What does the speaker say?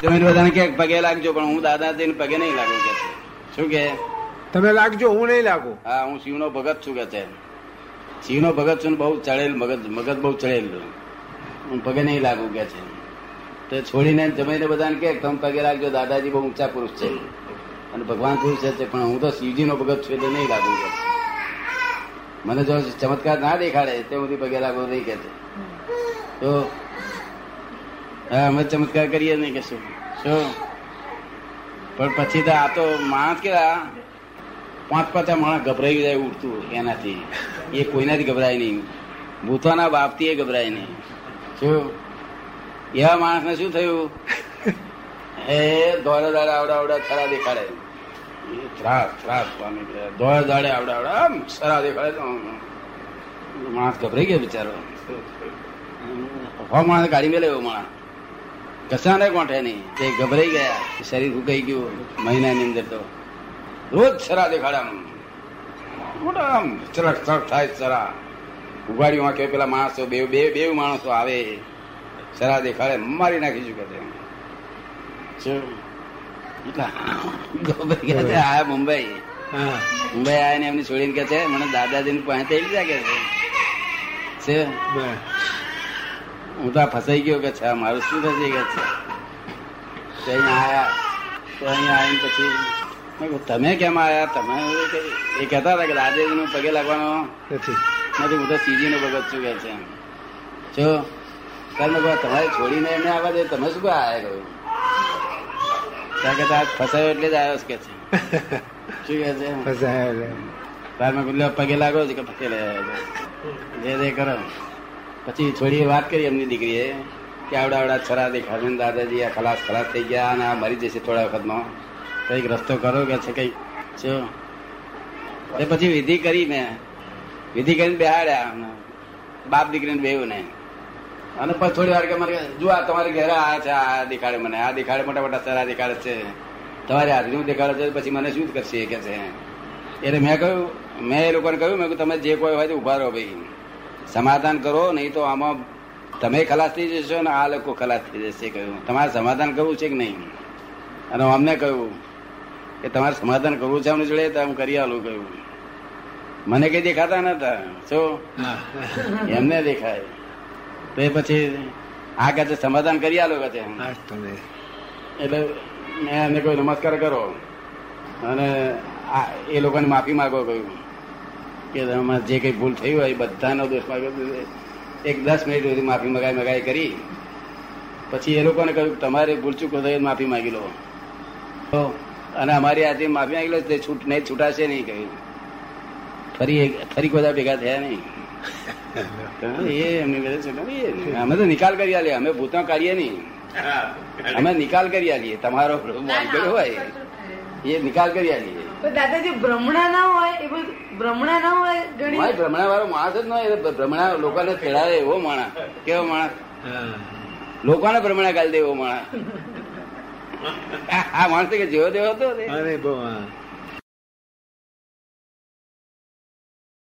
તમે બધાને કે પગે લાગજો પણ હું દાદાજીને પગે નહીં લાગુ કે શું કે? તમે લાગજો હું નહીં લાગુ. હા હું શિવનો ભગત છું કે છે. શિવનો ભગત છું બહુ ચડેલ મગજ મગજ બહુ ચડેલું. હું પગે નહીં લાગુ કે છે. તો છોડીને જમીને બધાને કે તમે પગે લાગજો દાદાજી બહુ ઊંચા પુરુષ છે. અને ભગવાન પુરુષ છે પણ હું તો શિવજીનો ભગત છું એટલે નહીં લાગુ કે મને જો ચમત્કાર ના દેખાડે તે સુધી પગે લાગુ નહીં કે છે. તો હા, અમે ચમત્કાર કરીએ નહીં કે શું? પણ પછી તો આ તો માણસ કેવા, પાંચ પાંચ માણસ ગભરાઈ જાય ઉઠતું એનાથી. એ કોઈનાથી ગભરાય નહીં. ભૂતોના બાપથી એ ગભરાય નહીં. શું? એવા માણસને શું થયું? એ દોડે દાડે આવડા આવડા ખરા દેખાડે. ત્રાસ ત્રાસ સ્વામી દોડે દાડે આવડા આવડા સરા દેખાડે તો માણસ ગભરાઈ ગયો બિચારો. હો માણસ ગાડી મેળવ્યો માણસ. કશાને કોઠે નહીં. તે ગભરાઈ ગયા. શરીર ઉગાઈ ગયું. મહિનાની અંદર તો રોજ સરા દેખાડે આમ મોટા આમ ચરક ચરક થાય સરા. ઉગાડી વાંકે પેલા માણસો બે બે બે માણસો આવે. સરા દેખાડે મારી નાખીશું કે છે. આયા મુંબઈ. હા. મુંબઈ આયા ને એમની છોડીને કે છે મને દાદાજીની પાસે થઈ ગયા કે છે. બરાબર. હું તો ફસાઈ ગયો કે છે? મારું શું થશે કે છે? અહીંયા આવ્યા તો અહીંયા આવીને પછી તમે કેમ આવ્યા તમે એ કહેતા હતા કે દાદાજીનો પગે લાગવાનો. નથી નથી હું તો સીજી નો ભગત છું કે છે. જો કહ્યું, તમારે છોડીને એમને આવવા દે તમે શું આવ્યા આયા કહ્યું ત્યાં કે આજ ફસાયો એટલે જ આવ્યો કે છે. શું કે છે? ફસાયો તાર મેં કીધું, લે, પગે લાગો છે કે પગે લે જે તે કરો. પછી થોડી વાત કરી એમની દીકરીએ કે આવડા આવડા છરા દેખાડે દાદાજી, આ ખલાસ ખલાસ થઈ ગયા અને આ મરી જશે થોડા વખતમાં. કંઈક રસ્તો કરો કે છે કંઈક? છો એ પછી વિધિ કરી મેં વિધિ કરીને બેહાડ્યા બાપ દીકરીને બેવું ને અને પછી થોડી વાર કે મને જો આ તમારે ઘરે આ છે, આ દેખાડે મને. આ દેખાડે મોટા મોટા સરા દેખાડે છે. તમારે હાથનું દેખાડે છે, પછી મને શું કરશે કે છે? એટલે મેં કહ્યું, મેં એ લોકોને કહ્યું, મેં તમે જે કોઈ હોય તો ઊભા રહો ભાઈ. સમાધાન કરો નહીં તો આમાં તમે ખલાસ થઈ જશો ને આ લોકો ખલાસ થઈ જશે કહ્યું. તમારે સમાધાન કરવું છે કે નહીં? અને અમને કહ્યું કે તમારે સમાધાન કરવું છે અમને જોડે તો હું કરી આલું કહ્યું. મને કઈ દેખાતા નતા શું એમને દેખાય. તો એ પછી આ કહે છે સમાધાન કરી આલો કહે છે એટલે મેં એમને કહ્યું નમસ્કાર કરો. અને આ એ લોકોને માફી માંગો કહ્યું. કે તમારે જે કઈ ભૂલ થઈ હોય એ બધાનો દોષ માગ્યો એક દસ મિનિટ સુધી માફી મગાઈ મગાઈ કરી. પછી એ લોકોને કહ્યું તમારે ભૂલ ચૂકો થઈ હોય માફી માગી લો. અને અમારી આજે માફી માગી લો તે છૂટ નહીં છૂટાશે નહીં કહ્યું. ફરી ફરી કોઈ ભેગા થયા નહીં. એ એમની એ અમે તો નિકાલ કરી આલીએ અમે ભૂતો કાઢીએ નહીં. અમે નિકાલ કરી આલીએ તમારો હોય. એ નિકાલ કરી આલીએ. પણ દાદાજી ભ્રમણા ના હોય એ બધું ભ્રમણા ના હોય ઘણી? ભ્રમણા વાળો માણસ જ ન હોય ભ્રમણા લોકોને તેડાવે એવો માણસ. કેવો માણસ? હા. લોકોને ભ્રમણા ગાલી દે એવો માણસ. આ માણસ કે જેવો તેવો હતો અરે